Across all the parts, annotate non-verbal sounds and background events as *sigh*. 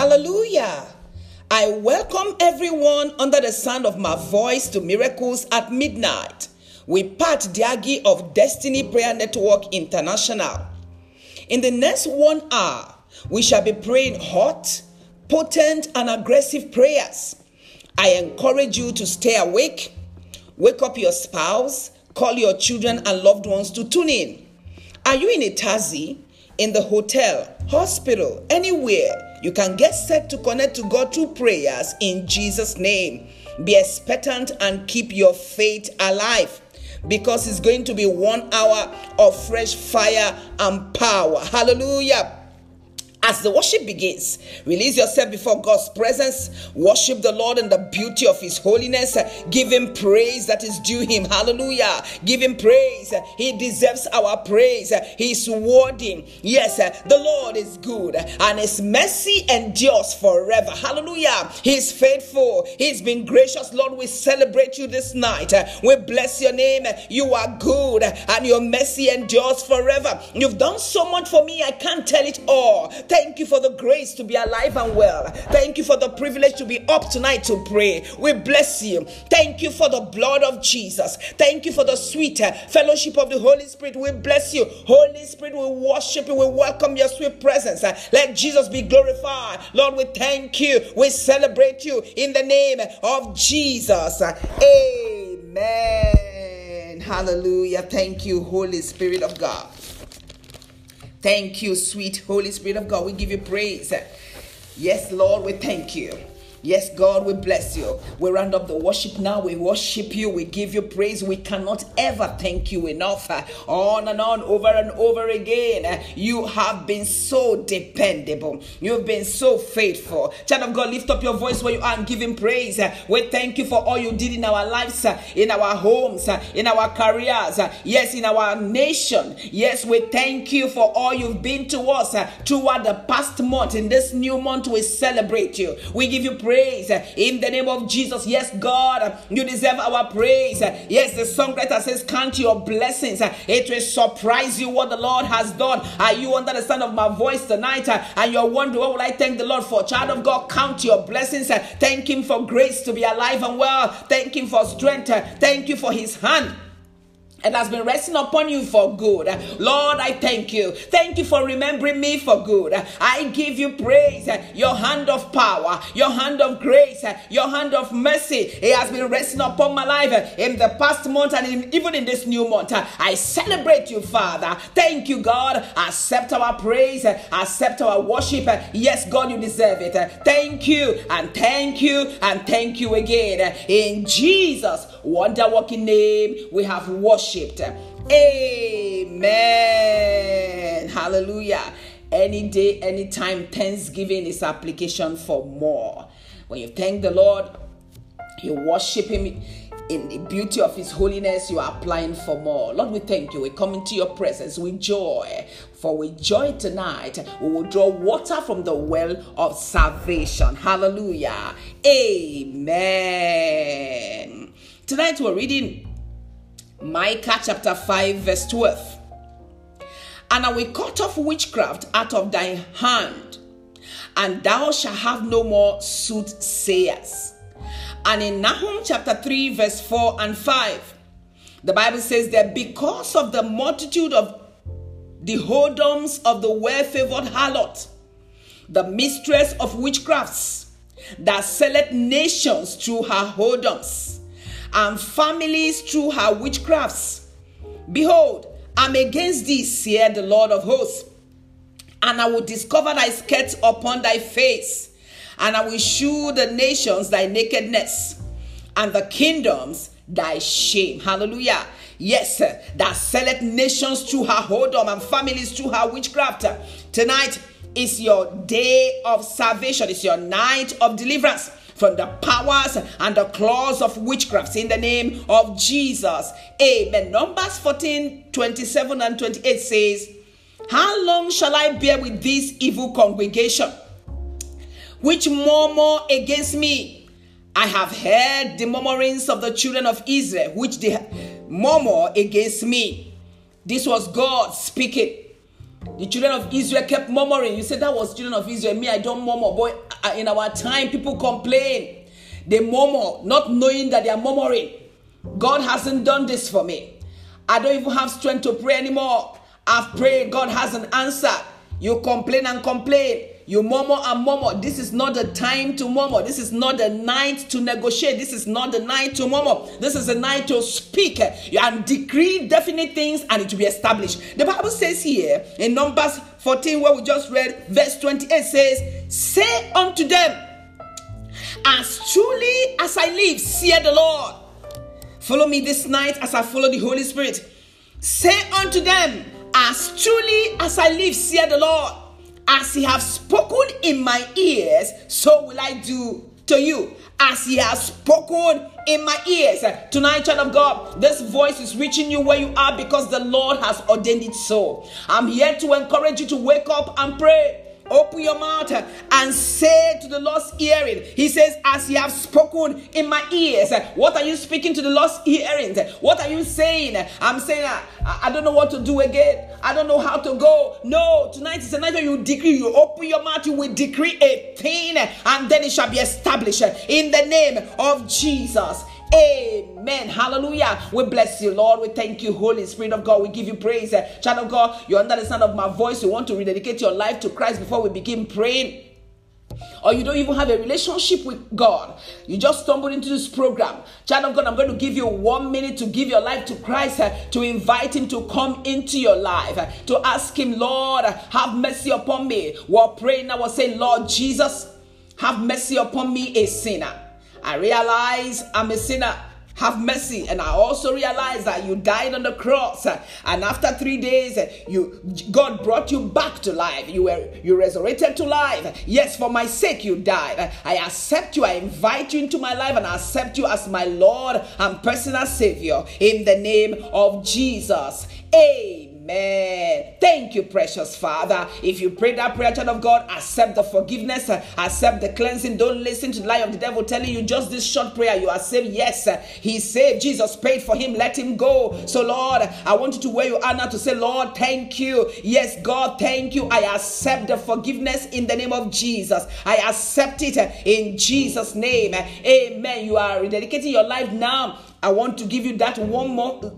Hallelujah. I welcome everyone under the sound of my voice to Miracles at Midnight with Pat Diagi of Destiny Prayer Network International. In the next one hour, we shall be praying hot, potent, and aggressive prayers. I encourage you to stay awake, wake up your spouse, call your children and loved ones to tune in. Are you in a taxi, in the hotel, hospital, anywhere? You can get set to connect to God through prayers in Jesus' name. Be expectant and keep your faith alive because it's going to be one hour of fresh fire and power. Hallelujah. As the worship begins, release yourself before God's presence. Worship the Lord in the beauty of His holiness. Give Him praise that is due Him. Hallelujah. Give Him praise. He deserves our praise. He's worthy. Yes, the Lord is good and His mercy endures forever. Hallelujah. He's faithful. He's been gracious. Lord, we celebrate you this night. We bless your name. You are good and your mercy endures forever. You've done so much for me. I can't tell it all. Thank you for the grace to be alive and well. Thank you for the privilege to be up tonight to pray. We bless you. Thank you for the blood of Jesus. Thank you for the sweet uh, fellowship of the Holy Spirit. We bless you. Holy Spirit, we worship you. We welcome your sweet presence. Uh, let Jesus be glorified. Lord, we thank you. We celebrate you in the name of Jesus. Amen. Hallelujah. Thank you, Holy Spirit of God. Thank you, sweet Holy Spirit of God. We give you praise. Yes, Lord, we thank you. Yes, God, we bless you. We round up the worship now. We worship you. We give you praise. We cannot ever thank you enough. On and on, over and over again. You have been so dependable. You've been so faithful. Child of God, lift up your voice where you are and give him praise. We thank you for all you did in our lives, in our homes, in our careers. Yes, in our nation. Yes, we thank you for all you've been to us throughout the past month. In this new month, we celebrate you. We give you praise praise in the name of Jesus. Yes, God, you deserve our praise. Yes, the songwriter says, Count your blessings. It will surprise you what the Lord has done. Are you under the sound of my voice tonight? And you're wondering, what will I thank the Lord for? Child of God, count your blessings. Thank Him for grace to be alive and well. Thank Him for strength. Thank you for His hand and has been resting upon you for good. Lord, I thank you. Thank you for remembering me for good. I give you praise. Your hand of power, your hand of grace, your hand of mercy. It has been resting upon my life in the past month and in, even in this new month. I celebrate you, Father. Thank you, God. Accept our praise, accept our worship. Yes, God, you deserve it. Thank you and thank you and thank you again. In Jesus' wonder working name, we have worshipped. Amen. Hallelujah. Any day, anytime, Thanksgiving is application for more. When you thank the Lord, you worship Him in the beauty of His holiness, you are applying for more. Lord, we thank you. We come into your presence with joy. For with joy tonight, we will draw water from the well of salvation. Hallelujah. Amen. Tonight we're reading Micah chapter 5, verse 12. And I will cut off witchcraft out of thy hand, and thou shalt have no more soothsayers. And in Nahum chapter 3, verse 4 and 5, the Bible says that because of the multitude of the whoredoms of the well favored harlot, the mistress of witchcrafts, that selleth nations through her whoredoms, and families through her witchcrafts. Behold, I'm against thee, saith the Lord of hosts, and I will discover thy skirts upon thy face, and I will shew the nations thy nakedness, and the kingdoms thy shame. Hallelujah. Yes, that selleth nations through her whoredom and families through her witchcraft. Tonight is your day of salvation, it's your night of deliverance from the powers and the claws of witchcrafts in the name of Jesus. Amen. Numbers 14 27 and 28 says, How long shall I bear with this evil congregation which murmur against me? I have heard the murmurings of the children of Israel, which they murmur against me. This was God speaking. The children of Israel kept murmuring. You said that was children of Israel. Me, I don't murmur. Boy, in our time, people complain. They murmur, not knowing that they are murmuring. God hasn't done this for me. I don't even have strength to pray anymore. I've prayed, God hasn't answered. You complain and complain. You murmur and murmur. This is not the time to murmur. This is not the night to negotiate. This is not the night to murmur. This is the night to speak and decree definite things and it will be established. The Bible says here in Numbers 14, where we just read, verse 28 says, Say unto them, As truly as I live, saith the Lord. Follow me this night as I follow the Holy Spirit. Say unto them, As truly as I live, saith the Lord as he has spoken in my ears, so will I do to you. As he has spoken in my ears. Tonight, child of God, this voice is reaching you where you are because the Lord has ordained it so. I'm here to encourage you to wake up and pray. Open your mouth and say to the lost hearing. He says, As he have spoken in my ears. What are you speaking to the lost hearing? What are you saying? I'm saying, I, I don't know what to do again. I don't know how to go. No, tonight is a night where you decree. You open your mouth, you will decree a thing, and then it shall be established in the name of Jesus. Amen. Hallelujah. We bless you, Lord. We thank you, Holy Spirit of God. We give you praise. Child of God, you're under the sound of my voice. You want to rededicate your life to Christ before we begin praying or you don't even have a relationship with God, you just stumbled into this program. Child of God, I'm going to give you one minute to give your life to Christ, uh, to invite Him to come into your life, uh, to ask Him, Lord, have mercy upon me. While praying, I was saying, Lord Jesus, have mercy upon me, a sinner. I realize I'm a sinner. Have mercy. And I also realize that you died on the cross. And after three days, you God brought you back to life. You were you resurrected to life. Yes, for my sake you died. I accept you. I invite you into my life and I accept you as my Lord and personal Savior in the name of Jesus. Amen. Amen. Thank you, precious Father. If you pray that prayer, child of God, accept the forgiveness, accept the cleansing. Don't listen to the lie of the devil telling you just this short prayer. You are saved. Yes, He saved. Jesus paid for him. Let him go. So, Lord, I want you to where you are now to say, Lord, thank you. Yes, God, thank you. I accept the forgiveness in the name of Jesus. I accept it in Jesus' name. Amen. You are rededicating your life now. I want to give you that one more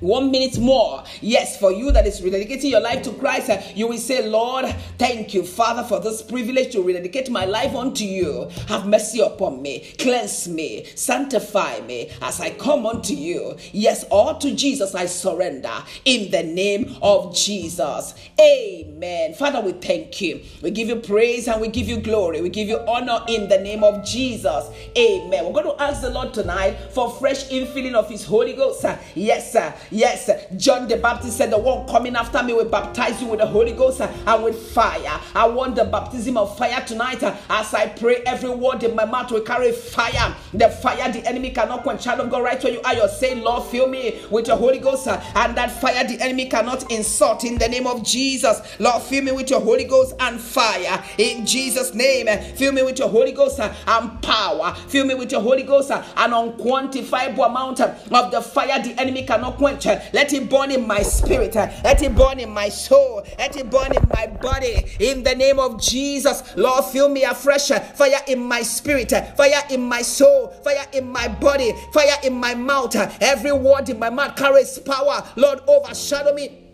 one minute more. Yes, for you that is rededicating your life to Christ, uh, you will say, Lord, thank you, Father, for this privilege to rededicate my life unto you. Have mercy upon me, cleanse me, sanctify me as I come unto you. Yes, all to Jesus I surrender in the name of Jesus. Amen. Father, we thank you. We give you praise and we give you glory. We give you honor in the name of Jesus. Amen. We're going to ask the Lord tonight for fresh infilling of His Holy Ghost. Yes, sir. Yes, John the Baptist said, The one coming after me will baptize you with the Holy Ghost and with fire. I want the baptism of fire tonight. As I pray, every word in my mouth will carry fire. The fire the enemy cannot quench. Child of God, right where you are, you're saying, Lord, fill me with your Holy Ghost. And that fire the enemy cannot insult in the name of Jesus. Lord, fill me with your Holy Ghost and fire in Jesus' name. Fill me with your Holy Ghost and power. Fill me with your Holy Ghost an unquantifiable amount of the fire the enemy cannot quench let it burn in my spirit. Let it burn in my soul. Let it burn in my body. In the name of Jesus, Lord, fill me afresh. Fire in my spirit. Fire in my soul. Fire in my body. Fire in my mouth. Every word in my mouth carries power. Lord, overshadow me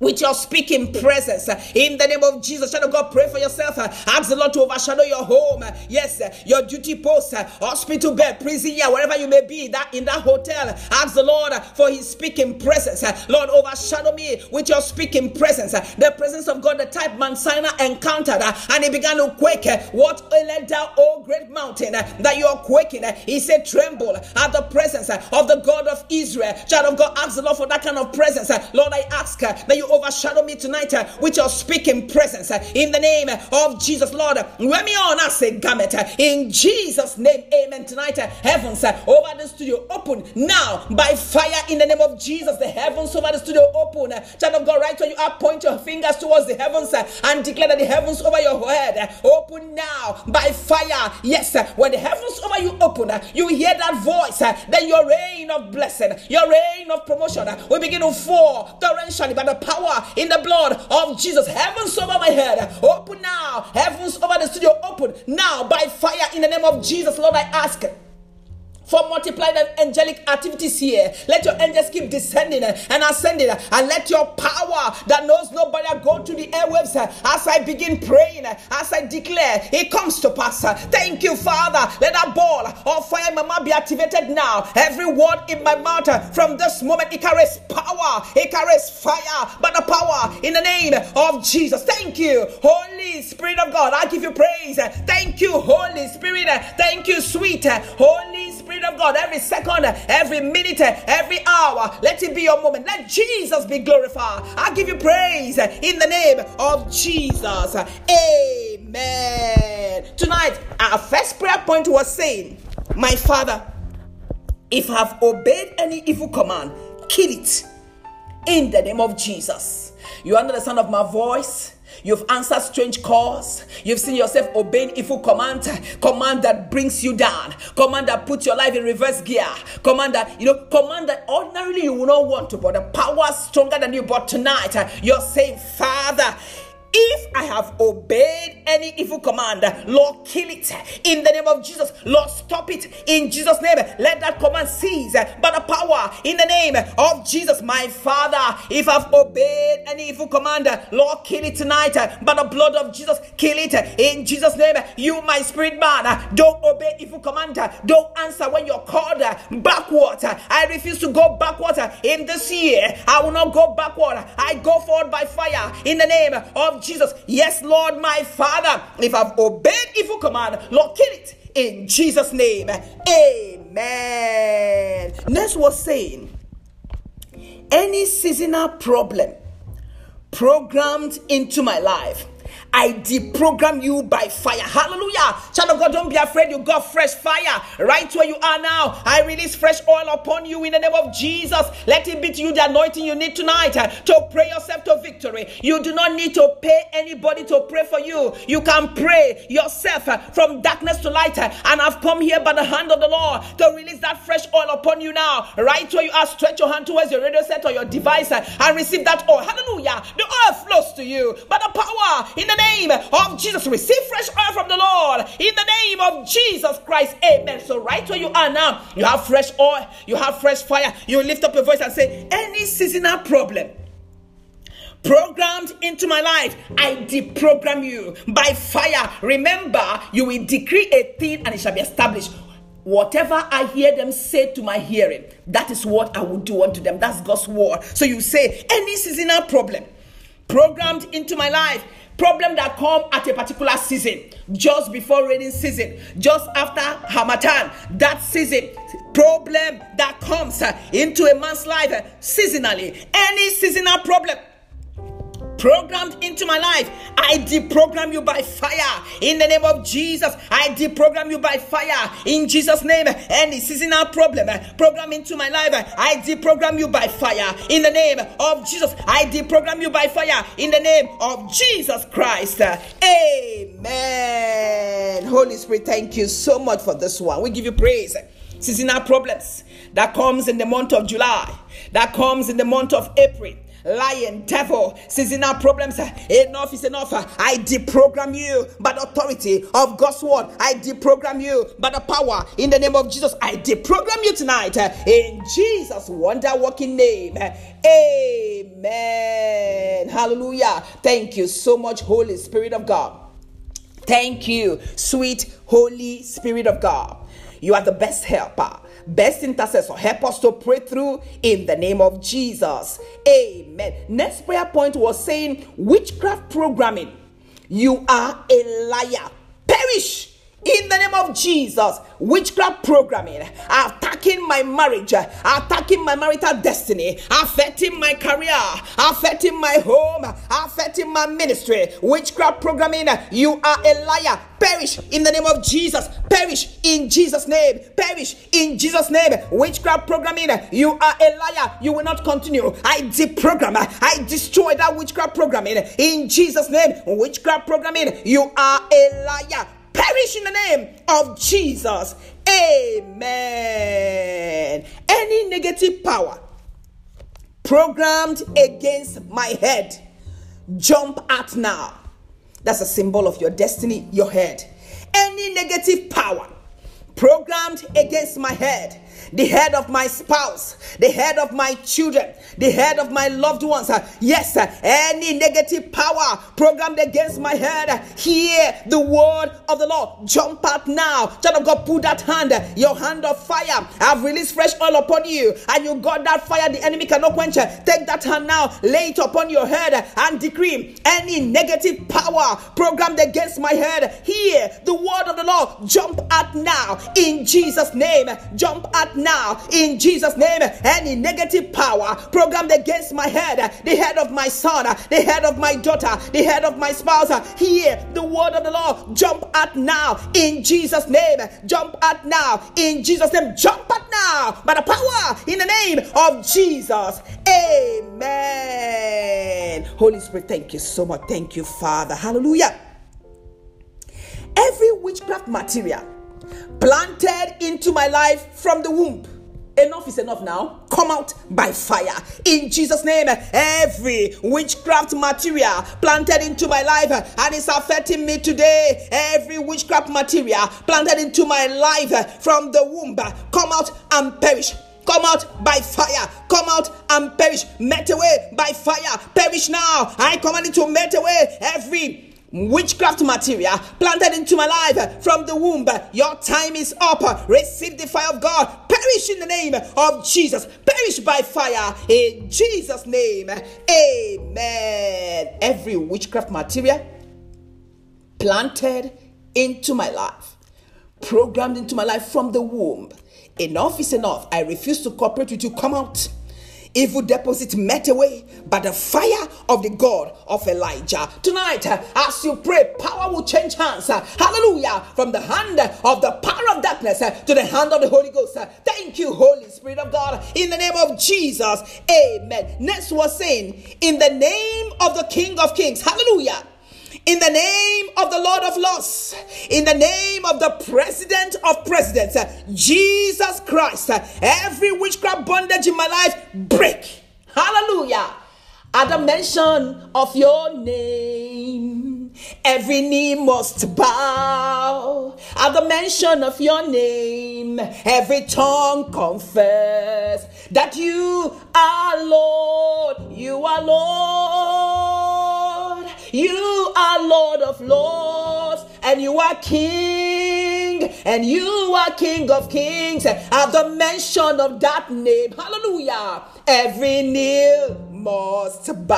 with your speaking presence. In the name of Jesus, child of God, pray for yourself. Ask the Lord to overshadow your home. Yes, your duty post, hospital bed, prison, yeah, wherever you may be, that in that hotel. Ask the Lord for his speaking presence. Lord, overshadow me with your speaking presence. The presence of God, the type Mount Sinai encountered, and he began to quake. What let down, oh great mountain, that you are quaking. He said, Tremble at the presence of the God of Israel. Child of God, ask the Lord for that kind of presence. Lord, I ask that you overshadow me tonight uh, with your speaking presence uh, in the name uh, of Jesus, Lord. Wear me on as a garment uh, in Jesus' name, amen. Tonight, uh, heavens uh, over the studio open now by fire in the name of Jesus. The heavens over the studio open. Child of God, right where you are, point your fingers towards the heavens and declare that the heavens over your head open now by fire. Yes, when the heavens over you open, you hear that voice, then your rain of blessing, your rain of promotion will begin to fall torrentially by the power power in the blood of Jesus. Heavens over my head, open now. Heavens over the studio, open now by fire in the name of Jesus. Lord, I ask for multiplied angelic activities here. Let your angels keep descending eh, and ascending, eh, and let your power that knows nobody go to the airwaves eh, as I begin praying, as I declare it comes to pass. Thank you, Father. Let that ball of fire, Mama, be activated now. Every word in my mouth from this moment, it carries power, it carries fire, but the power in the name of Jesus. Thank you, Holy Spirit of God. I give you praise. Thank you, Holy Spirit. Thank you, sweet Holy Spirit Spirit of God, every second, every minute, every hour, let it be your moment. Let Jesus be glorified. I give you praise in the name of Jesus. Amen. Tonight, our first prayer point was saying, My Father, if I have obeyed any evil command, kill it in the name of Jesus. You under the sound of my voice? You've answered strange calls. You've seen yourself obeying evil command, command that brings you down, command that puts your life in reverse gear, command that, you know, command that ordinarily you would not want to, but the power stronger than you. But tonight, uh, you're saying, Father, if I have obeyed any evil command, Lord, kill it in the name of Jesus. Lord, stop it in Jesus' name. Let that command cease by the power in the name of Jesus, my Father. If I've obeyed any evil command, Lord, kill it tonight by the blood of Jesus. Kill it in Jesus' name. You, my spirit man, don't obey evil command. Don't answer when you're called backward. I refuse to go backward in this year. I will not go backward. I go forward by fire in the name of Jesus. Yes, Lord, my Father, if I've obeyed evil command, Lord, kill it in Jesus' name. Amen. Next was saying, any seasonal problem programmed into my life I deprogram you by fire. Hallelujah. Child of God, don't be afraid. You got fresh fire right where you are now. I release fresh oil upon you in the name of Jesus. Let it be to you the anointing you need tonight uh, to pray yourself to victory. You do not need to pay anybody to pray for you. You can pray yourself uh, from darkness to light. Uh, and I've come here by the hand of the Lord to release that fresh oil upon you now. Right where you are, stretch your hand towards your radio set or your device and receive that oil. Hallelujah. The oil flows to you by the power in the name of Jesus. Receive fresh oil from the Lord in the name of Jesus Christ. Amen. So, right where you are now, you have fresh oil, you have fresh fire. You lift up your voice and say, Any seasonal problem programmed into my life, I deprogram you by fire. Remember, you will decree a thing and it shall be established. Whatever I hear them say to my hearing, that is what I will do unto them. That's God's word. So you say, any seasonal problem programmed into my life, problem that come at a particular season just before raining season just after harmattan that season problem that comes uh, into a man's life uh, seasonally any seasonal problem programmed into my life. I deprogram you by fire in the name of Jesus. I deprogram you by fire in Jesus' name. Any seasonal problem eh, program into my life. Eh, I deprogram you by fire in the name of Jesus. I deprogram you by fire in the name of Jesus Christ. Eh. Amen. Holy Spirit, thank you so much for this one. We give you praise. Seasonal problems that comes in the month of July, that comes in the month of April lion, devil, seasonal problems. Enough is enough. I deprogram you by the authority of God's word. I deprogram you by the power in the name of Jesus. I deprogram you tonight eh, in Jesus' wonder working name. Amen. Hallelujah. Thank you so much, Holy Spirit of God. Thank you, sweet Holy Spirit of God. You are the best helper best intercessor. Help us to pray through in the name of Jesus. Amen. Next prayer point was saying witchcraft programming. You are a liar. Perish in the name of Jesus, witchcraft programming, attacking my marriage, attacking my marital destiny, affecting my career, affecting my home, affecting my ministry. Witchcraft programming, you are a liar. Perish in the name of Jesus. Perish in Jesus' name. Perish in Jesus' name. Witchcraft programming, you are a liar. You will not continue. I deprogram, I destroy that witchcraft programming in Jesus' name. Witchcraft programming, you are a liar perish in the name of Jesus. Amen. Any negative power programmed against my head, jump out now. That's a symbol of your destiny, your head. Any negative power programmed against my head, the head of my spouse, the head of my children, the head of my loved ones. Uh, yes, uh, any negative power programmed against my head, uh, hear the word of the Lord. Jump out now. Child of God, put that hand, your hand of fire. I've released fresh oil upon you, and you got that fire the enemy cannot quench. Take that hand now, lay it upon your head, and decree any negative power programmed against my head. Hear the word of the Lord. Jump out now in Jesus' name. Jump out now in Jesus' name. Any negative power programmed against my head, the head of my son, the head of my daughter, the head of my spouse, hear the word of the Lord. Jump out now in Jesus' name. Jump out now in Jesus' name. Jump out now by the power in the name of Jesus. Amen. Holy Spirit, thank you so much. Thank you, Father. Hallelujah. Every witchcraft material planted into my life from the womb. Enough is enough now. Come out by fire. In Jesus' name, every witchcraft material planted into my life and is affecting me today, every witchcraft material planted into my life from the womb, come out and perish. Come out by fire. Come out and perish. Melt away by fire. Perish now. I command it to melt away every witchcraft material planted into my life from the womb. Your time is up. Receive the fire of God. Perish in the name of Jesus. Perish by fire in Jesus' name. Amen. Every witchcraft material planted into my life, programmed into my life from the womb. Enough is enough. I refuse to cooperate with you. Come out evil deposit met away by the fire of the God of Elijah. Tonight, uh, as you pray, power will change hands. Uh, hallelujah. From the hand of the power of darkness uh, to the hand of the Holy Ghost. Thank you, Holy Spirit of God. In the name of Jesus. Amen. Next was saying, in the name of the King of Kings. Hallelujah in the name of the Lord of Lords, in the name of the President of Presidents, Jesus Christ, every witchcraft bondage in my life break. Hallelujah. At the mention of your name, every knee must bow. At the mention of your name, every tongue confess that you are Lord. You are Lord. You are Lord of Lords, and you are King, and you are King of Kings. At the mention of that name, hallelujah, every knee must bow.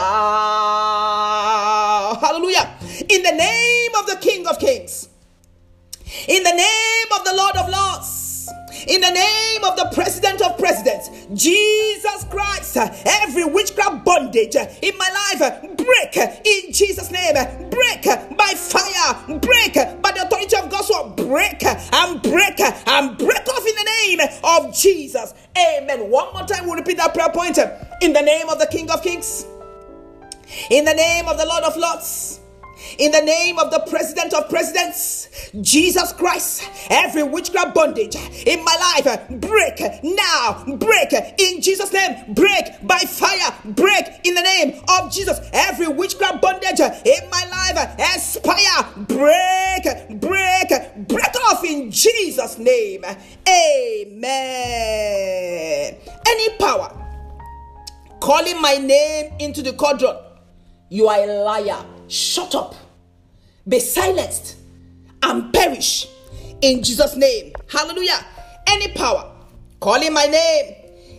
Hallelujah. In the name of the King of Kings, in the name of the Lord of Lords in the name of the president of presidents, Jesus Christ, uh, every witchcraft bondage uh, in my life, uh, break in Jesus' name, break by fire, break by the authority of God's word, break and break and break off in the name of Jesus. Amen. One more time, we'll repeat that prayer point in the name of the King of Kings, in the name of the Lord of Lords in the name of the president of presidents, Jesus Christ, every witchcraft bondage in my life, break now, break in Jesus' name, break by fire, break in the name of Jesus. Every witchcraft bondage in my life, expire, break, break, break off in Jesus' name. Amen. Any power calling my name into the cauldron, you are a liar. Shut up be silenced and perish in Jesus' name. Hallelujah. Any power calling my name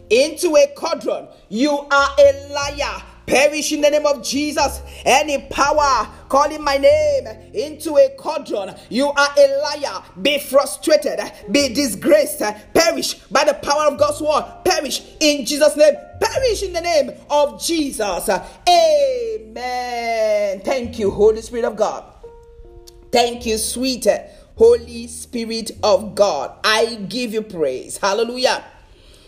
into a cauldron, you are a liar. Perish in the name of Jesus. Any power calling my name into a cauldron, you are a liar. Be frustrated, be disgraced, perish by the power of God's word. Perish in Jesus' name. Perish in the name of Jesus. Amen. Thank you, Holy Spirit of God. Thank you, sweet Holy Spirit of God. I give you praise. Hallelujah.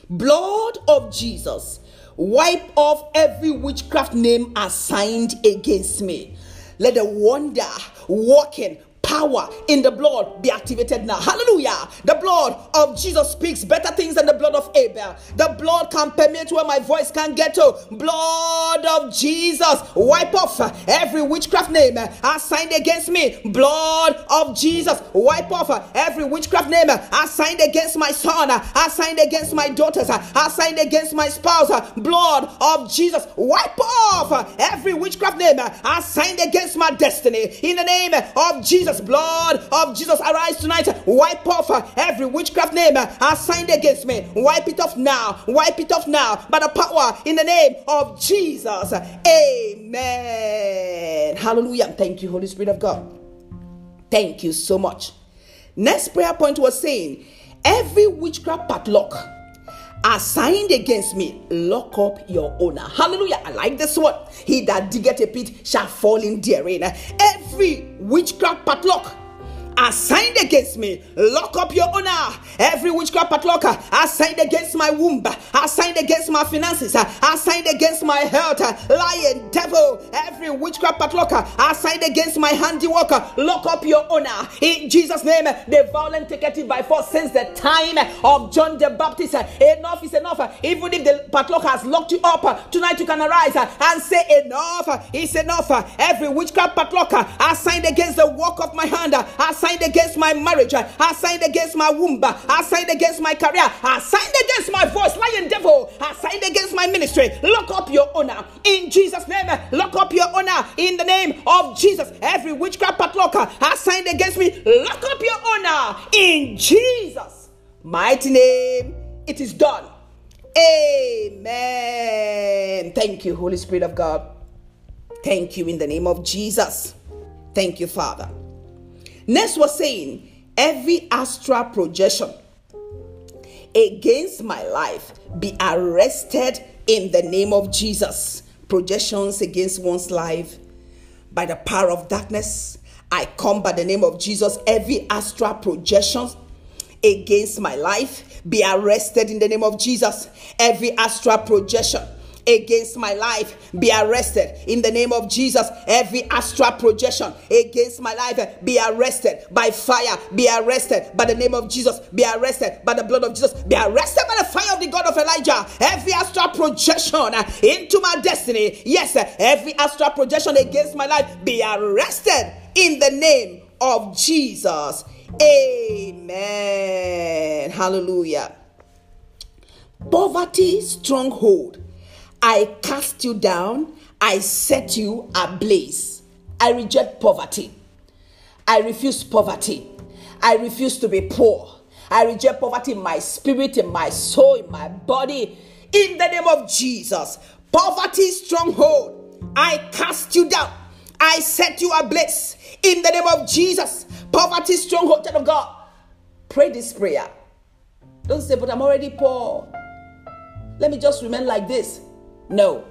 Blood of Jesus, wipe off every witchcraft name assigned against me. Let the wonder, walking, power in the blood be activated now. Hallelujah. The blood of Jesus speaks better things than the blood of Abel. The blood can permeate where my voice can get to. Blood of Jesus, wipe off every witchcraft name assigned against me. Blood of Jesus, wipe off every witchcraft name assigned against my son, assigned against my daughters, assigned against my spouse. Blood of Jesus, wipe off every witchcraft name assigned against my destiny. In the name of Jesus, blood of Jesus, arise tonight. Wipe off every witchcraft name assigned against me. Wipe it off now. Wipe it off now by the power in the name of Jesus. Amen. Hallelujah. Thank you, Holy Spirit of God. Thank you so much. Next prayer point was saying, every witchcraft padlock assigned against me, lock up your owner. Hallelujah. I like this one. He that diggeth a pit shall fall in therein. Every witchcraft padlock assigned against me, lock up your honor. Every witchcraft padlocker uh, assigned against my womb, uh, assigned against my finances, uh, assigned against my health, lion, devil, every witchcraft padlocker assigned against my handiwork, lock up your honor. In Jesus' name, the violent take by force since the time of John the Baptist. Enough is enough. Even if the padlock has locked you up, tonight you can arise and say, Enough is enough. Every witchcraft padlocker assigned against the work of my hand, assigned signed against my marriage. I signed against my womb. I signed against my career. I signed against my voice. Lying devil. I signed against my ministry. Lock up your honor in Jesus' name. Lock up your honor in the name of Jesus. Every witchcraft padlocker I signed against me. Lock up your honor in Jesus' mighty name. It is done. Amen. Thank you, Holy Spirit of God. Thank you in the name of Jesus. Thank you, Father. Next was saying, every astral projection against my life be arrested in the name of Jesus. Projections against one's life by the power of darkness. I come by the name of Jesus. Every astral projection against my life be arrested in the name of Jesus. Every astral projection against my life be arrested in the name of Jesus. Every astral projection against my life be arrested by fire, be arrested by the name of Jesus, be arrested by the blood of Jesus, be arrested by the fire of the God of Elijah. Every astral projection into my destiny, yes, every astral projection against my life be arrested in the name of Jesus. Amen. Hallelujah. Poverty stronghold I cast you down, I set you ablaze. I reject poverty. I refuse poverty. I refuse to be poor. I reject poverty in my spirit, in my soul, in my body. In the name of Jesus. Poverty stronghold. I cast you down. I set you ablaze. In the name of Jesus. Poverty stronghold, child of God. Pray this prayer. Don't say, but I'm already poor. Let me just remain like this. No.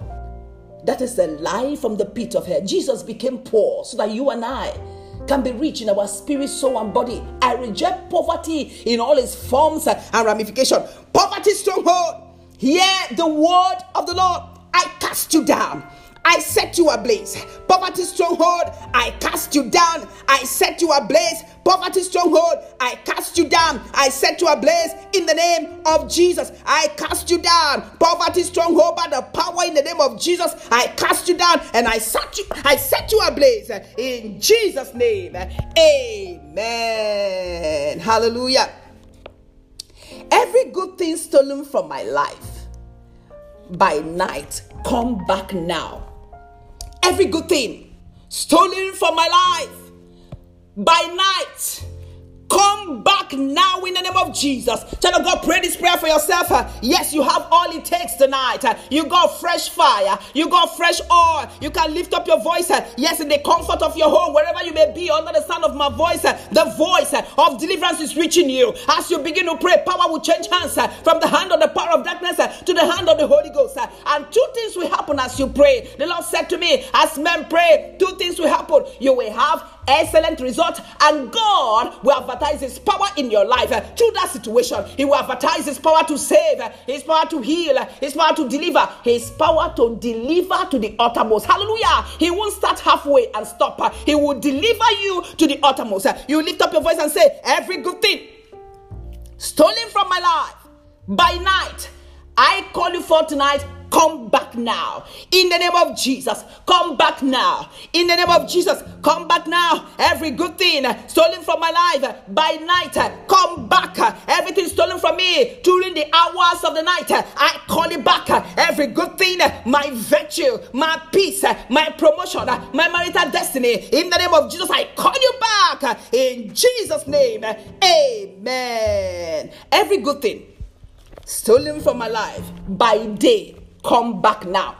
That is a lie from the pit of hell. Jesus became poor so that you and I can be rich in our spirit, soul, and body. I reject poverty in all its forms and ramification. Poverty stronghold. Hear the word of the Lord. I cast you down. I set you ablaze. Poverty stronghold, I cast you down. I set you ablaze. Poverty stronghold, I cast you down. I set you ablaze in the name of Jesus. I cast you down. Poverty stronghold, by the power in the name of Jesus, I cast you down and I set you, I set you ablaze in Jesus' name. Amen. Hallelujah. Every good thing stolen from my life by night, come back now every good thing stolen from my life by night back now in the name of Jesus. Child of God, pray this prayer for yourself. Yes, you have all it takes tonight. You got fresh fire. You got fresh oil. You can lift up your voice. Yes, in the comfort of your home, wherever you may be, under the sound of my voice, the voice of deliverance is reaching you. As you begin to pray, power will change hands from the hand of the power of darkness to the hand of the Holy Ghost. And two things will happen as you pray. The Lord said to me, as men pray, two things will happen. You will have excellent result, and God will advertise His power in your life uh, through that situation. He will advertise His power to save, uh, His power to heal, uh, His power to deliver, His power to deliver to the uttermost. Hallelujah. He won't start halfway and stop. He will deliver you to the uttermost. You lift up your voice and say, Every good thing stolen from my life by night, I call you for tonight Come back now. In the name of Jesus, come back now. In the name of Jesus, come back now. Every good thing stolen from my life by night, come back. Everything stolen from me during the hours of the night, I call it back. Every good thing, my virtue, my peace, my promotion, my marital destiny. In the name of Jesus, I call you back. In Jesus' name, amen. Every good thing stolen from my life by day come back now.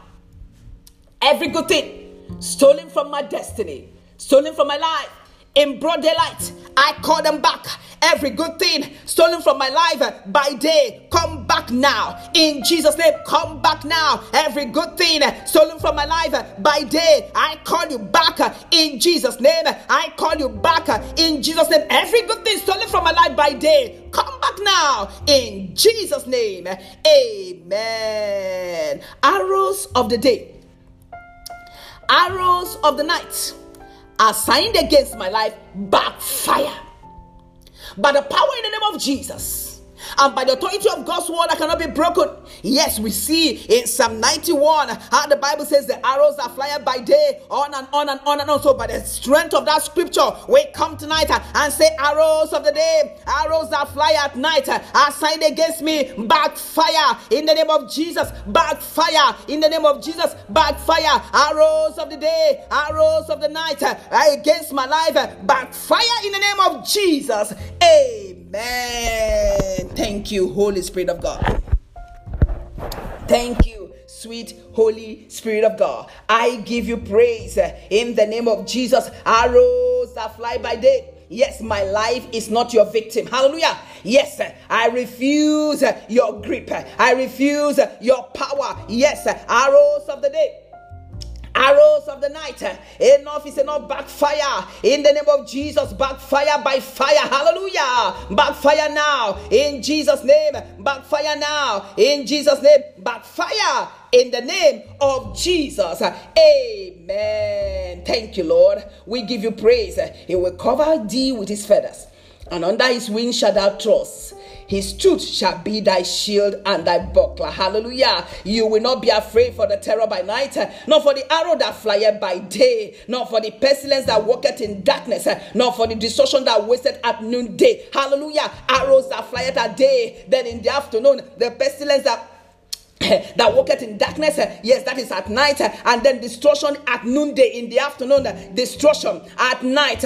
Every good thing stolen from my destiny, stolen from my life, in broad daylight, I call them back. Every good thing stolen from my life uh, by day, come back now. In Jesus' name, come back now. Every good thing uh, stolen from my life uh, by day, I call you back. In Jesus' name, I call you back. In Jesus' name, every good thing stolen from my life by day, come back now. In Jesus' name, amen. Arrows of the day, arrows of the night assigned against my life backfire. By the power in the name of Jesus and by the authority of God's word that cannot be broken. Yes, we see in Psalm 91 how the Bible says the arrows are flying by day, on and on and on and on. So, by the strength of that scripture, we come tonight and say, Arrows of the day, arrows that fly at night are signed against me, backfire in the name of Jesus, backfire in the name of Jesus, backfire. Arrows of the day, arrows of the night against my life, backfire in the name of Jesus. Amen. Thank you, Holy Spirit of God. Thank you, sweet Holy Spirit of God. I give you praise in the name of Jesus. Arrows that fly by day. Yes, my life is not your victim. Hallelujah. Yes, I refuse your grip. I refuse your power. Yes, arrows of the day arrows of the night. Enough is enough. Backfire in the name of Jesus. Backfire by fire. Hallelujah. Backfire now in Jesus' name. Backfire now in Jesus' name. Backfire in the name of Jesus. Amen. Thank you, Lord. We give you praise. He will cover thee with his feathers, and under his wings shall thou trust. His truth shall be thy shield and thy buckler. Hallelujah. You will not be afraid for the terror by night, nor for the arrow that flieth by day, nor for the pestilence that walketh in darkness, nor for the destruction that wasteth at noonday. Hallelujah. Arrows that flieth at day, then in the afternoon, the pestilence that *coughs* that walketh in darkness, uh, yes, that is at night, uh, and then destruction at noonday in the afternoon, uh, destruction at night,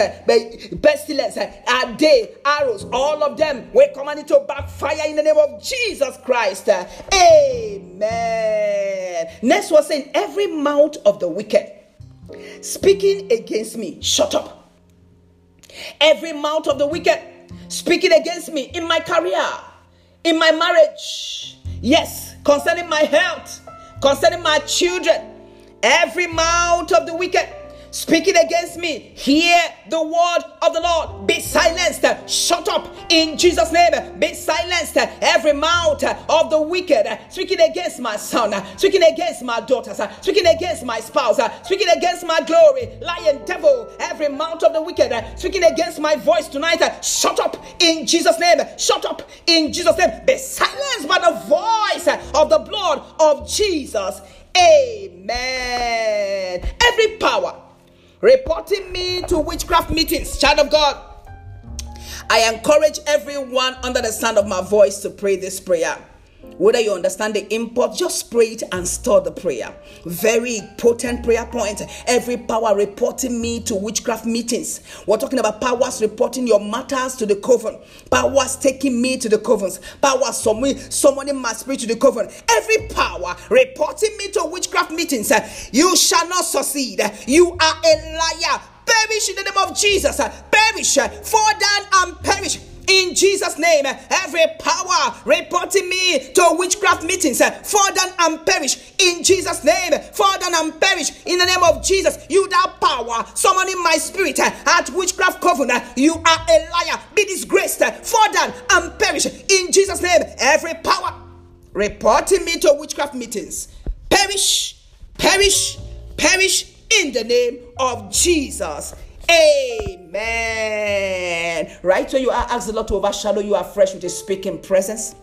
pestilence at day, arrows, all of them we command it to backfire in the name of Jesus Christ. Amen. Next was saying, every mouth of the wicked speaking against me, shut up. Every mouth of the wicked speaking against me in my career, in my marriage, yes concerning my health, concerning my children, every mouth of the wicked speaking against me, hear the word of the Lord. Be silenced. Shut up in Jesus' name. Be silenced. Every mouth of the wicked speaking against my son, speaking against my daughters, speaking against my spouse, speaking against my glory. Lion, devil, every mouth of the wicked speaking against my voice tonight. Shut up in Jesus' name. Shut up in Jesus' name. Be silenced by the voice of the blood of Jesus. Amen. Every power reporting me to witchcraft meetings. Child of God, I encourage everyone under the sound of my voice to pray this prayer. Whether you understand the import, just pray it and store the prayer. Very potent prayer point. Every power reporting me to witchcraft meetings. We're talking about powers reporting your matters to the coven. Powers taking me to the covens. Powers summoning my spirit to the coven. Every power reporting me to witchcraft meetings. Eh, you shall not succeed. You are a liar. Perish in the name of Jesus. Perish. Eh, fall down and perish in Jesus' name. Every power reporting me to witchcraft meetings, fall down and perish in Jesus' name. Fall down and perish in the name of Jesus. You that power summoning my spirit at witchcraft covenant, you are a liar. Be disgraced, fall down and perish in Jesus' name. Every power reporting me to witchcraft meetings, perish, perish, perish in the name of Jesus. Amen. Right where you are, ask the Lord to overshadow you afresh with His speaking presence.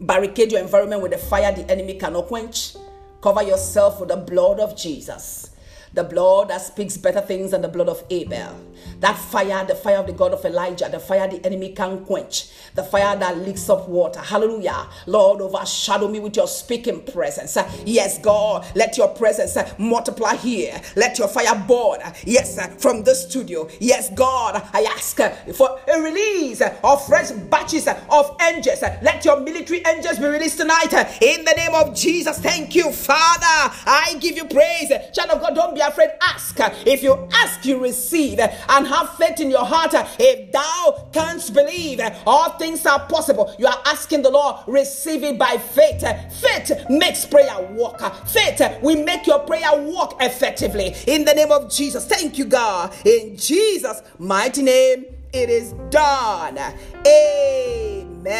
Barricade your environment with the fire the enemy cannot quench. Cover yourself with the blood of Jesus the blood that speaks better things than the blood of Abel. That fire, the fire of the God of Elijah, the fire the enemy can quench, the fire that leaks up water. Hallelujah. Lord, overshadow me with your speaking presence. Yes, God, let your presence multiply here. Let your fire burn. Yes, from the studio. Yes, God, I ask for a release of fresh batches of angels. Let your military angels be released tonight in the name of Jesus. Thank you, Father. I give you praise. Child of God, don't be afraid. Ask. If you ask, you receive. And have faith in your heart. If thou canst believe, all things are possible. You are asking the Lord, receive it by faith. Faith makes prayer work. Faith will make your prayer work effectively. In the name of Jesus. Thank you, God. In Jesus' mighty name, it is done. Amen.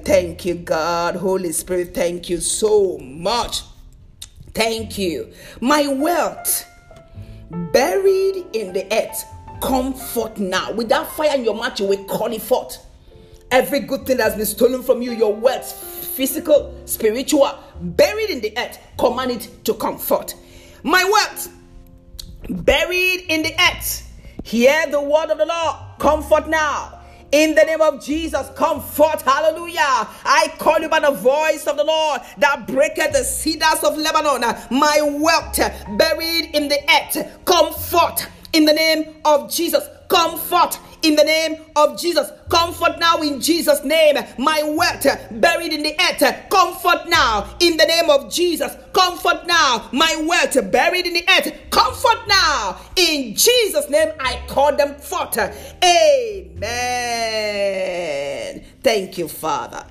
Thank you, God. Holy Spirit, thank you so much. Thank you. My wealth buried in the earth, come forth now. With that fire in your mouth, you will call it forth. Every good thing that's been stolen from you, your wealth, physical, spiritual, buried in the earth, command it to come forth. My wealth buried in the earth, hear the word of the Lord, comfort now. In the name of Jesus, come forth. Hallelujah. I call you by the voice of the Lord that breaketh the cedars of Lebanon. My wealth buried in the earth. Come forth in the name of Jesus. Come forth in the name of Jesus. Comfort now in Jesus' name. My wealth buried in the earth. Comfort now in the name of Jesus. Comfort now. My wealth buried in the earth. Comfort now. In Jesus' name, I call them forth. Amen. Thank you, Father.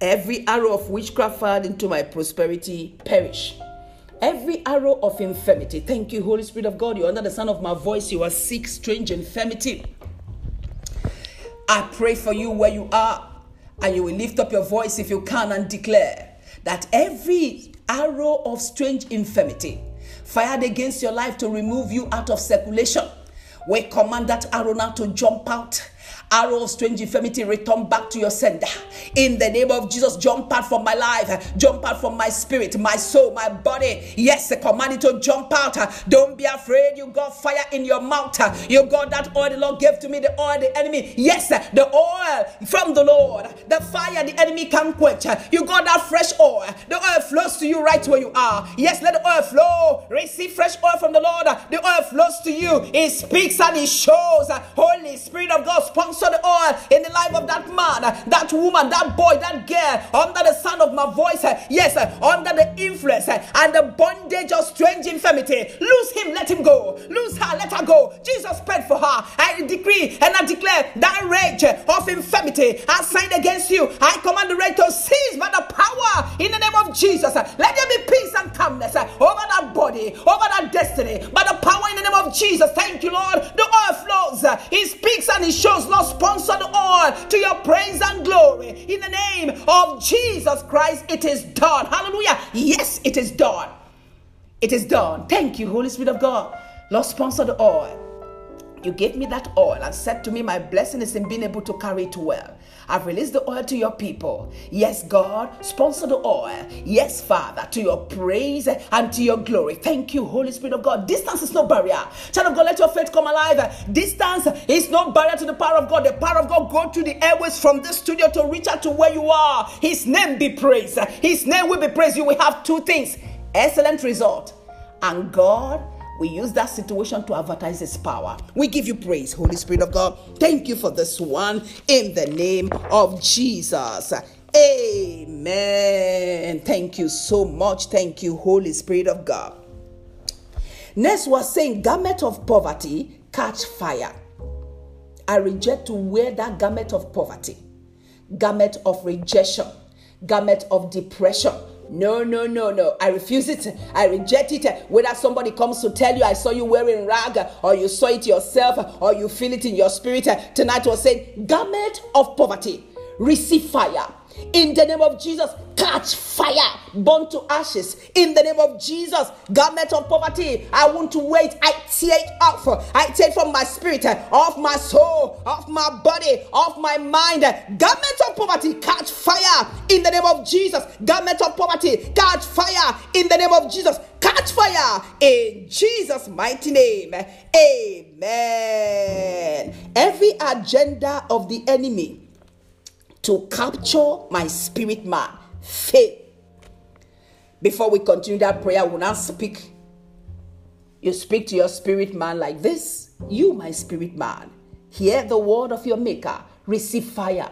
Every arrow of witchcraft fired into my prosperity perish. Every arrow of infirmity. Thank you, Holy Spirit of God. You're under the sound of my voice. You are sick, strange infirmity I pray for you where you are, and you will lift up your voice if you can and declare that every arrow of strange infirmity fired against your life to remove you out of circulation, we command that arrow now to jump out Arrow of strange infirmity, return back to your sender. In the name of Jesus, jump out from my life, jump out from my spirit, my soul, my body. Yes, the command to jump out. Don't be afraid. You got fire in your mouth. You got that oil the Lord gave to me, the oil, the enemy. Yes, the oil from the Lord, the fire the enemy can quench. You got that fresh oil. The oil flows to you right where you are. Yes, let the oil flow. Receive fresh oil from the Lord. The oil flows to you. It speaks and it shows. Holy Spirit of God, sponsor sponsor the oil in the life of that man, that woman, that boy, that girl, under the sound of my voice. Yes, under the influence and the bondage of strange infirmity. Lose him, let him go. Lose her, let her go. Jesus prayed for her. I decree and I declare that rage of infirmity I signed against you. I command the rage to cease by the power in the name of Jesus. Let there be peace and calmness over that body, over that destiny, by the power in the name of Jesus. Thank you, Lord. The oil flows. Speaks and he shows Lord sponsor the oil to your praise and glory. In the name of Jesus Christ, it is done. Hallelujah. Yes, it is done. It is done. Thank you, Holy Spirit of God. Lord, sponsor the oil. You gave me that oil and said to me, My blessing is in being able to carry it well. I've released the oil to your people. Yes, God, sponsor the oil. Yes, Father, to your praise and to your glory. Thank you, Holy Spirit of God. Distance is no barrier. Child of God, let your faith come alive. Distance is no barrier to the power of God. The power of God go through the airways from this studio to reach out to where you are. His name be praised. His name will be praised. You will have two things excellent result. And God we use that situation to advertise His power. We give you praise, Holy Spirit of God. Thank you for this one in the name of Jesus. Amen. Thank you so much. Thank you, Holy Spirit of God. Next was saying, garment of poverty catch fire. I reject to wear that garment of poverty, garment of rejection, garment of depression. No, no, no, no. I refuse it. I reject it. Whether somebody comes to tell you, I saw you wearing rag, or you saw it yourself, or you feel it in your spirit. Tonight was saying, garment of poverty, receive fire in the name of Jesus, catch fire, burn to ashes. In the name of Jesus, garment of poverty, I want to wait. I it off. I it from my spirit, off my soul, off my body, off my mind. Garment of poverty, catch fire. In the name of Jesus, garment of poverty, catch fire. In the name of Jesus, catch fire. In Jesus' mighty name, Amen. Every agenda of the enemy to capture my spirit man. Faith. Before we continue that prayer, we will now speak. You speak to your spirit man like this You, my spirit man, hear the word of your maker, receive fire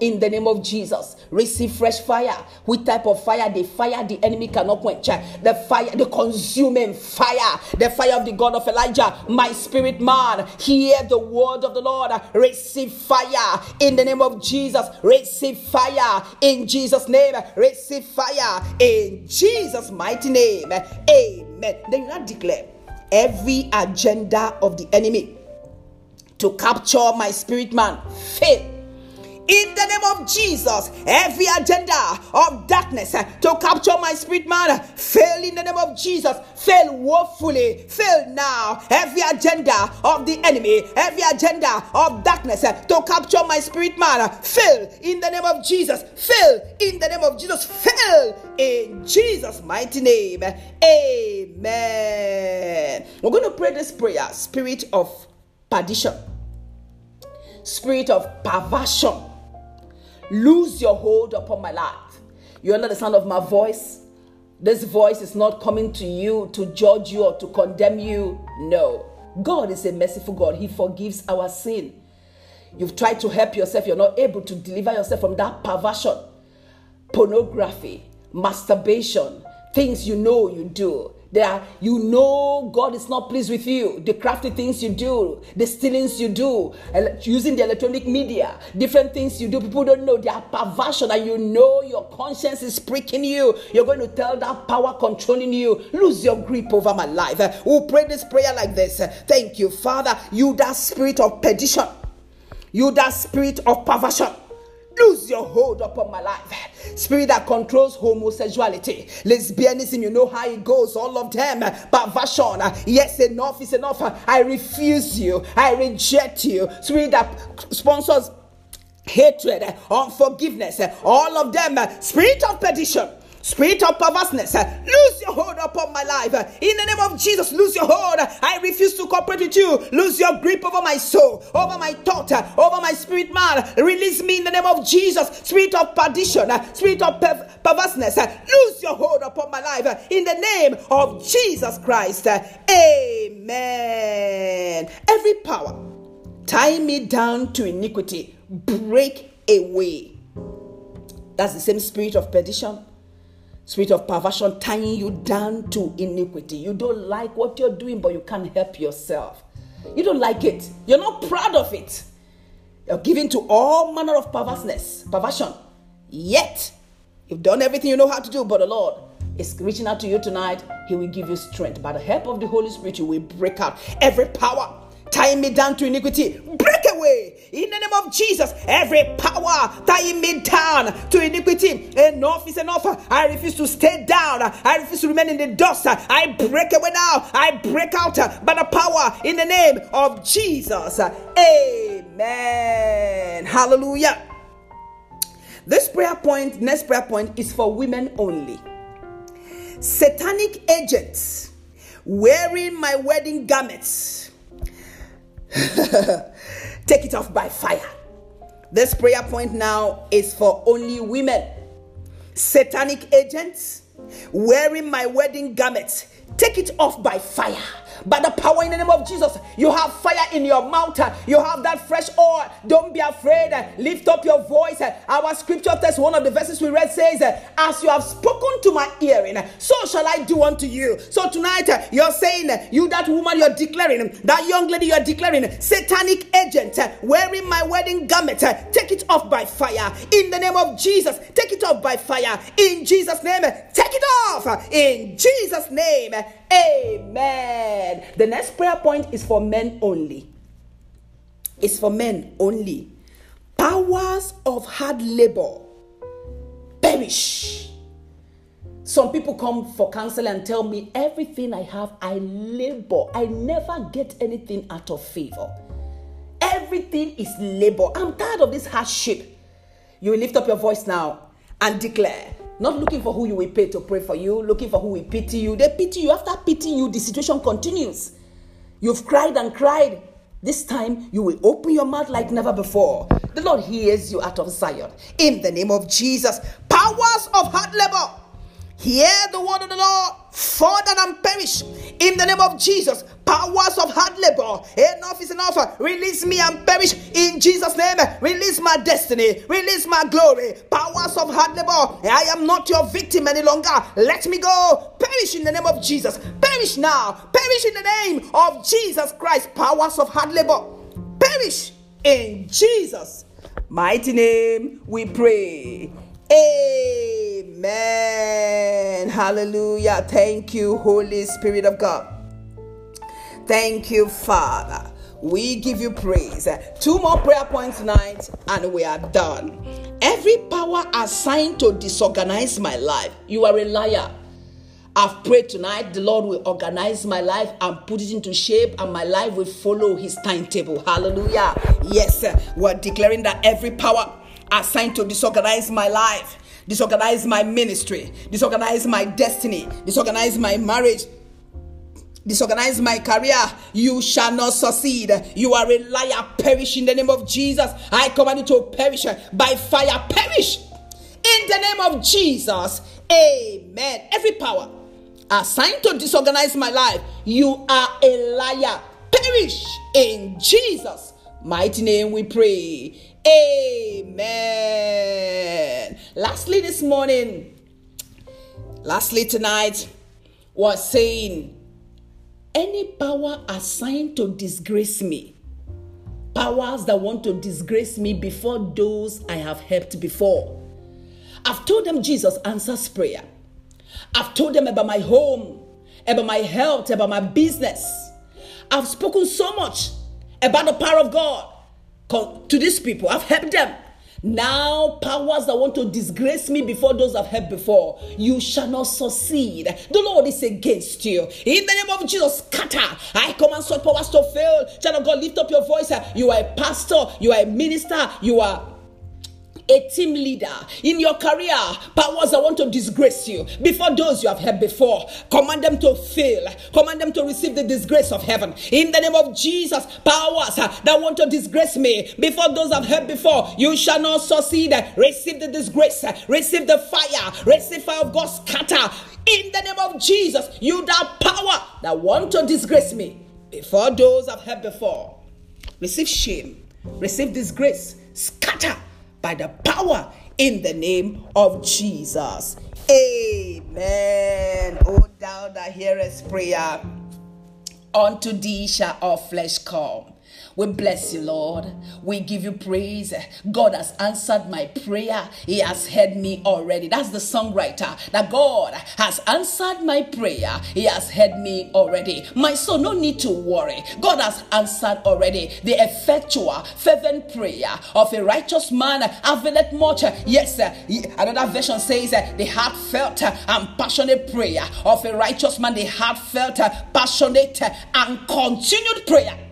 in the name of Jesus. Receive fresh fire. Which type of fire? The fire the enemy cannot quench. The fire, the consuming fire, the fire of the God of Elijah. My spirit man, hear the word of the Lord. Receive fire in the name of Jesus. Receive fire in Jesus' name. Receive fire in Jesus' mighty name. Amen. Then you declare every agenda of the enemy to capture my spirit man. Faith in the name of Jesus. Every agenda of darkness to capture my spirit man fail in the name of Jesus. Fail woefully. Fail now. Every agenda of the enemy, every agenda of darkness to capture my spirit man fail in the name of Jesus. Fail in the name of Jesus. Fail in Jesus' mighty name. Amen. We're going to pray this prayer spirit of perdition, spirit of perversion lose your hold upon my life. You under the sound of my voice? This voice is not coming to you to judge you or to condemn you. No. God is a merciful God. He forgives our sin. You've tried to help yourself, you're not able to deliver yourself from that perversion, pornography, masturbation, things you know you do. There, you know God is not pleased with you. The crafty things you do, the stealings you do, using the electronic media, different things you do. People don't know they are perversion, and you know your conscience is pricking you. You're going to tell that power controlling you, lose your grip over my life. We'll pray this prayer like this. Thank you, Father. You that spirit of perdition, you that spirit of perversion lose your hold upon my life. Spirit that controls homosexuality, lesbianism, you know how it goes, all of them, perversion. Yes, enough is enough. I refuse you, I reject you. Spirit that sponsors hatred, unforgiveness, all of them, spirit of perdition Spirit of perverseness, uh, lose your hold upon my life. In the name of Jesus, lose your hold. I refuse to cooperate with you. Lose your grip over my soul, over my thought, uh, over my spirit man. Release me in the name of Jesus. Spirit of perdition, uh, spirit of per- perverseness, lose your hold upon my life. In the name of Jesus Christ. Amen. Every power tie me down to iniquity, break away. That's the same spirit of perdition spirit of perversion tying you down to iniquity. You don't like what you're doing, but you can't help yourself. You don't like it. You're not proud of it. You're given to all manner of perverseness, perversion. Yet, you've done everything you know how to do, but the Lord is reaching out to you tonight. He will give you strength. By the help of the Holy Spirit, you will break out every power tying me down to iniquity, break away in the name of Jesus. Every power tying me down to iniquity, enough is enough. I refuse to stay down. I refuse to remain in the dust. I break away now. I break out by the power in the name of Jesus. Amen. Hallelujah. This prayer point, next prayer point, is for women only. Satanic agents wearing my wedding garments *laughs* Take it off by fire. This prayer point now is for only women. Satanic agents wearing my wedding garments. Take it off by fire by the power in the name of Jesus. You have fire in your mouth. You have that fresh oil. Don't be afraid. Lift up your voice. Our scripture text, one of the verses we read says, As you have spoken to my hearing, so shall I do unto you. So tonight, you're saying, You, that woman, you're declaring, that young lady, you're declaring, satanic agent wearing my wedding garment, take it off by fire. In the name of Jesus, take it off by fire. In Jesus' name, take it off. In Jesus' name, amen. The next prayer point is for men only. It's for men only. Powers of hard labor perish. Some people come for counsel and tell me everything I have, I labor. I never get anything out of favor. Everything is labor. I'm tired of this hardship. You lift up your voice now and declare. Not looking for who you will pay to pray for you, looking for who will pity you. They pity you. After pitying you, the situation continues. You've cried and cried. This time you will open your mouth like never before. The Lord hears you out of Zion. In the name of Jesus, powers of hard labor Hear the word of the Lord, fall down and perish. In the name of Jesus, powers of hard labor, enough is enough. Release me and perish in Jesus' name. Release my destiny, release my glory. Powers of hard labor, I am not your victim any longer. Let me go. Perish in the name of Jesus. Perish now. Perish in the name of Jesus Christ. Powers of hard labor, perish in Jesus' mighty name. We pray. Amen. Hallelujah. Thank you, Holy Spirit of God. Thank you, Father. We give you praise. Two more prayer points tonight, and we are done. Every power assigned to disorganize my life, you are a liar. I've prayed tonight, the Lord will organize my life and put it into shape, and my life will follow His timetable. Hallelujah. Yes, we're declaring that every power assigned to disorganize my life, disorganize my ministry, disorganize my destiny, disorganize my marriage, disorganize my career, you shall not succeed. You are a liar. Perish in the name of Jesus. I command you to perish by fire. Perish in the name of Jesus. Amen. Every power assigned to disorganize my life, you are a liar. Perish in Jesus' mighty name. We pray. Amen. Lastly, this morning, lastly, tonight, was saying, any power assigned to disgrace me, powers that want to disgrace me before those I have helped before. I've told them Jesus answers prayer. I've told them about my home, about my health, about my business. I've spoken so much about the power of God to these people. I've helped them. Now, powers that want to disgrace me before those I've helped before, you shall not succeed. The Lord is against you. In the name of Jesus, scatter. I command such powers to fail. Child of God, lift up your voice. You are a pastor, you are a minister, you are a team leader in your career, powers that want to disgrace you. Before those you have had before, command them to fail, command them to receive the disgrace of heaven. In the name of Jesus, powers that want to disgrace me. Before those I've heard before, you shall not succeed. Receive the disgrace, receive the fire, receive fire of God scatter. In the name of Jesus, you that power that want to disgrace me. Before those I've heard before, receive shame, receive disgrace, scatter by the power in the name of Jesus. Amen. O thou that hearest prayer, unto thee shall all flesh come. We bless you, Lord. We give you praise. God has answered my prayer. He has heard me already. That's the songwriter. That God has answered my prayer. He has heard me already. My soul, no need to worry. God has answered already. The effectual, fervent prayer of a righteous man availeth much. Yes, uh, another version says uh, the heartfelt and passionate prayer of a righteous man, the heartfelt, uh, passionate, and continued prayer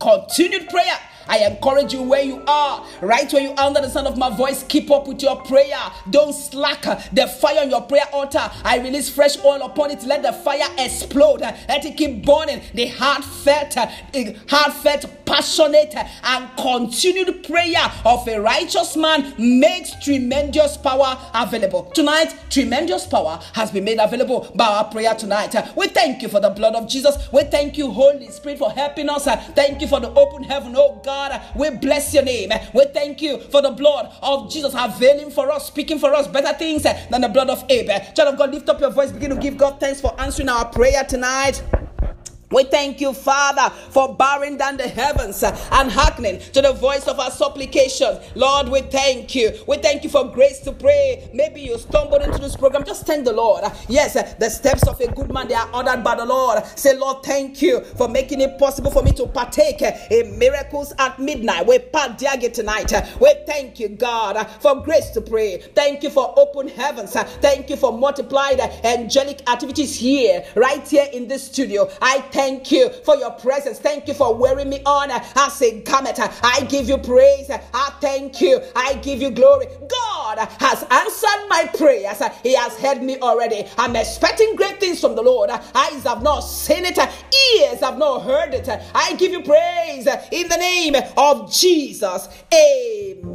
Continued prayer. I encourage you where you are, right where you are under the sound of my voice. Keep up with your prayer. Don't slack the fire on your prayer altar. I release fresh oil upon it. Let the fire explode. Let it keep burning. The heartfelt, heartfelt, passionate and continued prayer of a righteous man makes tremendous power available. Tonight, tremendous power has been made available by our prayer tonight. We thank you for the blood of Jesus. We thank you, Holy Spirit, for helping us. Thank you for the open heaven, oh God. We bless your name. We thank you for the blood of Jesus availing for us, speaking for us better things than the blood of Abel. Child of God, lift up your voice, begin to give God thanks for answering our prayer tonight. We thank you, Father, for bowing down the heavens and hearkening to the voice of our supplication. Lord, we thank you. We thank you for grace to pray. Maybe you stumbled into this program. Just thank the Lord. Yes, the steps of a good man, they are ordered by the Lord. Say, Lord, thank you for making it possible for me to partake in miracles at midnight. We pardiage tonight. We thank you, God, for grace to pray. Thank you for open heavens. Thank you for multiplied angelic activities here, right here in this studio. I thank Thank you for your presence. Thank you for wearing me on as a garment. I give you praise. I thank you. I give you glory. God has answered my prayers. He has heard me already. I'm expecting great things from the Lord. Eyes have not seen it, ears have not heard it. I give you praise in the name of Jesus. Amen.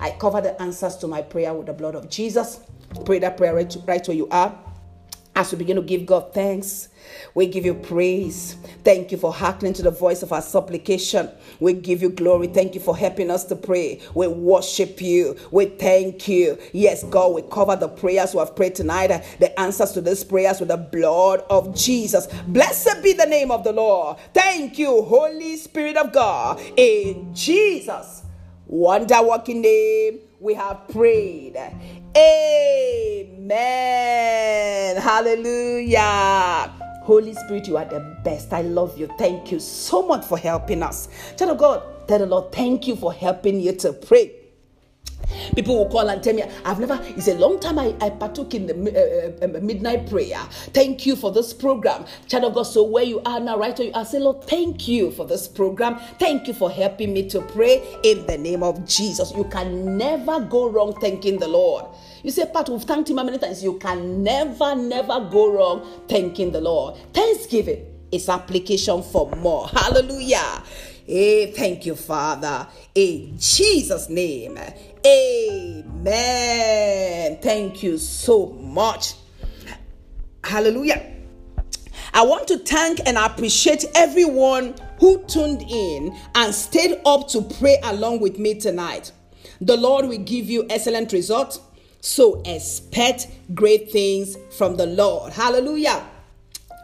I cover the answers to my prayer with the blood of Jesus. Pray that prayer right, right where you are as we begin to give God thanks. We give you praise. Thank you for hearkening to the voice of our supplication. We give you glory. Thank you for helping us to pray. We worship you. We thank you. Yes, God, we cover the prayers we have prayed tonight, uh, the answers to these prayers with the blood of Jesus. Blessed be the name of the Lord. Thank you, Holy Spirit of God. In Jesus' wonder working name, we have prayed. Amen. Hallelujah. Holy Spirit, you are the best. I love you. Thank you so much for helping us. Child God, tell the Lord, thank you for helping you to pray. People will call and tell me, I've never, it's a long time I, I partook in the uh, uh, midnight prayer. Thank you for this program. Child of God, so where you are now, right? I say, Lord, thank you for this program. Thank you for helping me to pray in the name of Jesus. You can never go wrong thanking the Lord. You say, Pat, we've thanked him many times. You can never, never go wrong thanking the Lord. Thanksgiving is application for more. Hallelujah. Hey, thank you, Father. In Jesus' name. Amen. Thank you so much. Hallelujah. I want to thank and appreciate everyone who tuned in and stayed up to pray along with me tonight. The Lord will give you excellent results so expect great things from the Lord. Hallelujah.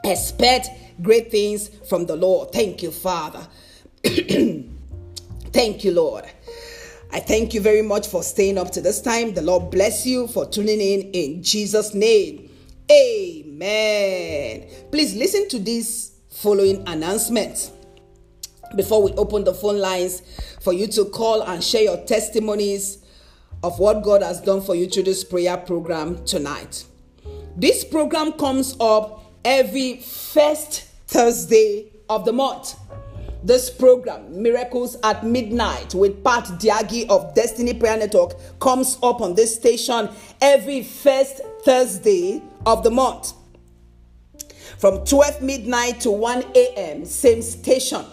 Expect great things from the Lord. Thank you, Father. *clears throat* thank you, Lord. I thank you very much for staying up to this time. The Lord bless you for tuning in in Jesus' name. Amen. Please listen to this following announcement before we open the phone lines for you to call and share your testimonies of what God has done for you through this prayer program tonight. This program comes up every first Thursday of the month. This program, Miracles at Midnight, with Pat Diagi of Destiny Prayer Network, comes up on this station every first Thursday of the month. From 12 midnight to 1 a.m., same station.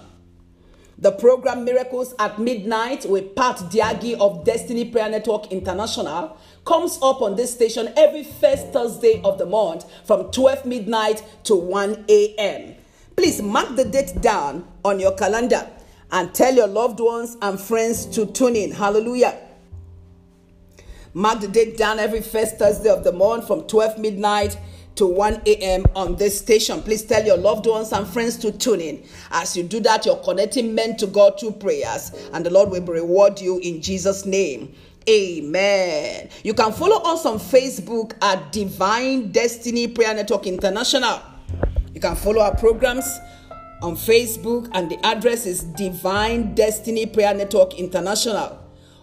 The program Miracles at Midnight with Pat Diagi of Destiny Prayer Network International comes up on this station every first Thursday of the month from 12 midnight to 1 a.m. Please mark the date down on your calendar and tell your loved ones and friends to tune in. Hallelujah. Mark the date down every first Thursday of the month from 12 midnight to 1 a.m. on this station. Please tell your loved ones and friends to tune in. As you do that, you're connecting men to God through prayers, and the Lord will reward you in Jesus' name. Amen. You can follow us on Facebook at Divine Destiny Prayer Network International. You can follow our programs on Facebook, and the address is Divine Destiny Prayer Network International.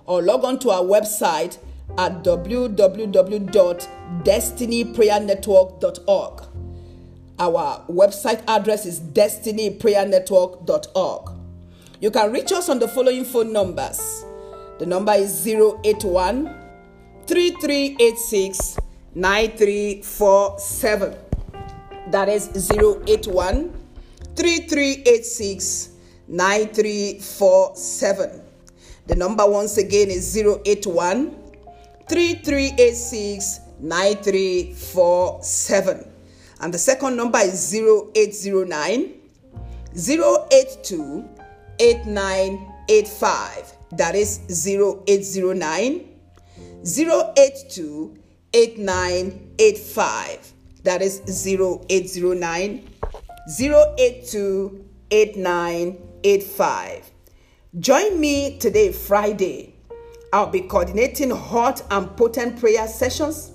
Or log on to our website at www.destinyprayernetwork.org. Our website address is destinyprayernetwork.org. You can reach us on the following phone numbers. The number is 081 3386 9347. That is 081 3386 9347. The number once again is 081 3386 9347. And the second number is 0809 082 8985. That is 0809 082 8985. That is 0809 082 8985. Join me today, Friday. I'll be coordinating hot and potent prayer sessions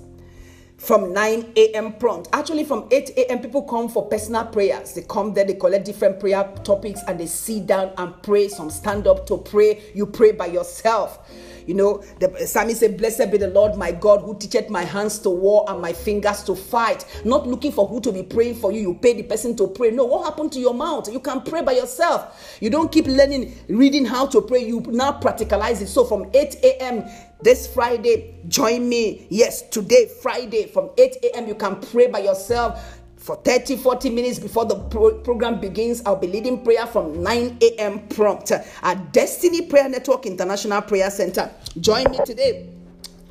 from 9 a.m. prompt. Actually, from 8 a.m., people come for personal prayers. They come there, they collect different prayer topics, and they sit down and pray. Some stand up to pray. You pray by yourself. You know, the psalmist said, Blessed be the Lord my God who teacheth my hands to war and my fingers to fight. Not looking for who to be praying for you. You pay the person to pray. No, what happened to your mouth? You can pray by yourself. You don't keep learning, reading how to pray. You now practicalize it. So from 8 a.m., this Friday, join me. Yes, today, Friday, from 8 a.m., you can pray by yourself for 30 40 minutes before the pro- program begins i'll be leading prayer from 9 a.m prompt at destiny prayer network international prayer center join me today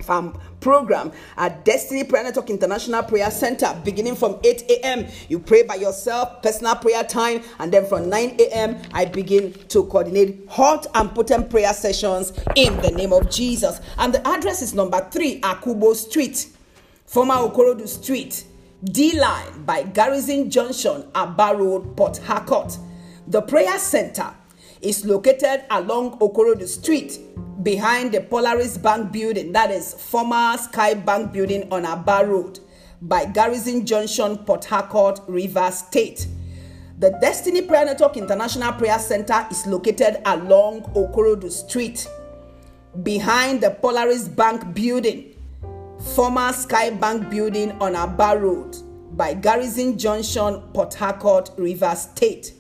from program at Destiny Prayer Network International Prayer Center beginning from 8 a.m. You pray by yourself, personal prayer time, and then from 9 a.m. I begin to coordinate hot and potent prayer sessions in the name of Jesus. And the address is number 3 Akubo Street, former Okorodu Street, D line by Garrison Junction, Aba Road, Port Harcourt. The prayer center is located along Okorodu Street behind the Polaris Bank building, that is former Sky Bank building on Aba Road by Garrison Junction, Port Harcourt, River State. The Destiny Prayer Network International Prayer Center is located along Okorodu Street behind the Polaris Bank building, former Skye Bank building on Aba Road by Garrison Junction, Port Harcourt, River State.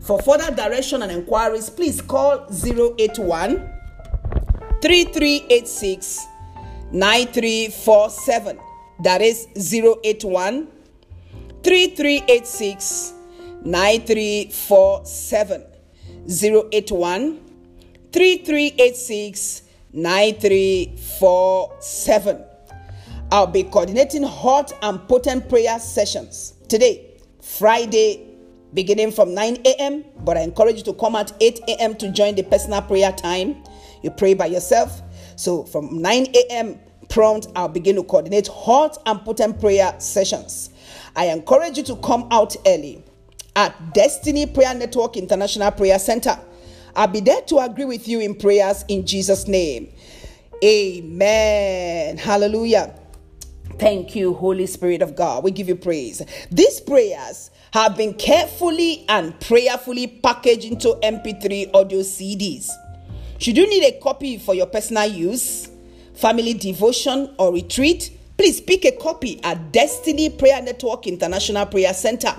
For further direction and inquiries, please call 081 3386 9347. That is 081 3386 9347. 081 3386 9347. I'll be coordinating hot and potent prayer sessions today, Friday, beginning from 9 a.m. But I encourage you to come at 8 a.m. to join the personal prayer time. You pray by yourself. So from 9 a.m. prompt, I'll begin to coordinate hot and potent prayer sessions. I encourage you to come out early at Destiny Prayer Network International Prayer Center. I'll be there to agree with you in prayers in Jesus' name. Amen. Hallelujah. Thank you, Holy Spirit of God. We give you praise. These prayers have been carefully and prayerfully packaged into MP3 audio CDs. Should you need a copy for your personal use, family devotion, or retreat, please pick a copy at Destiny Prayer Network International Prayer Center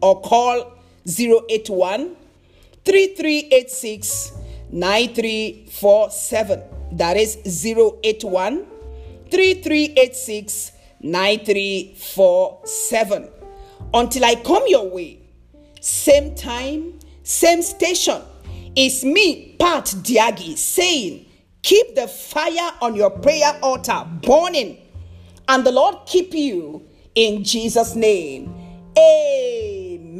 or call 081 3386 9347. That is 081 3386 9347. Until I come your way, same time, same station. It's me, Pat Diagi, saying, Keep the fire on your prayer altar burning, and the Lord keep you in Jesus' name. Amen.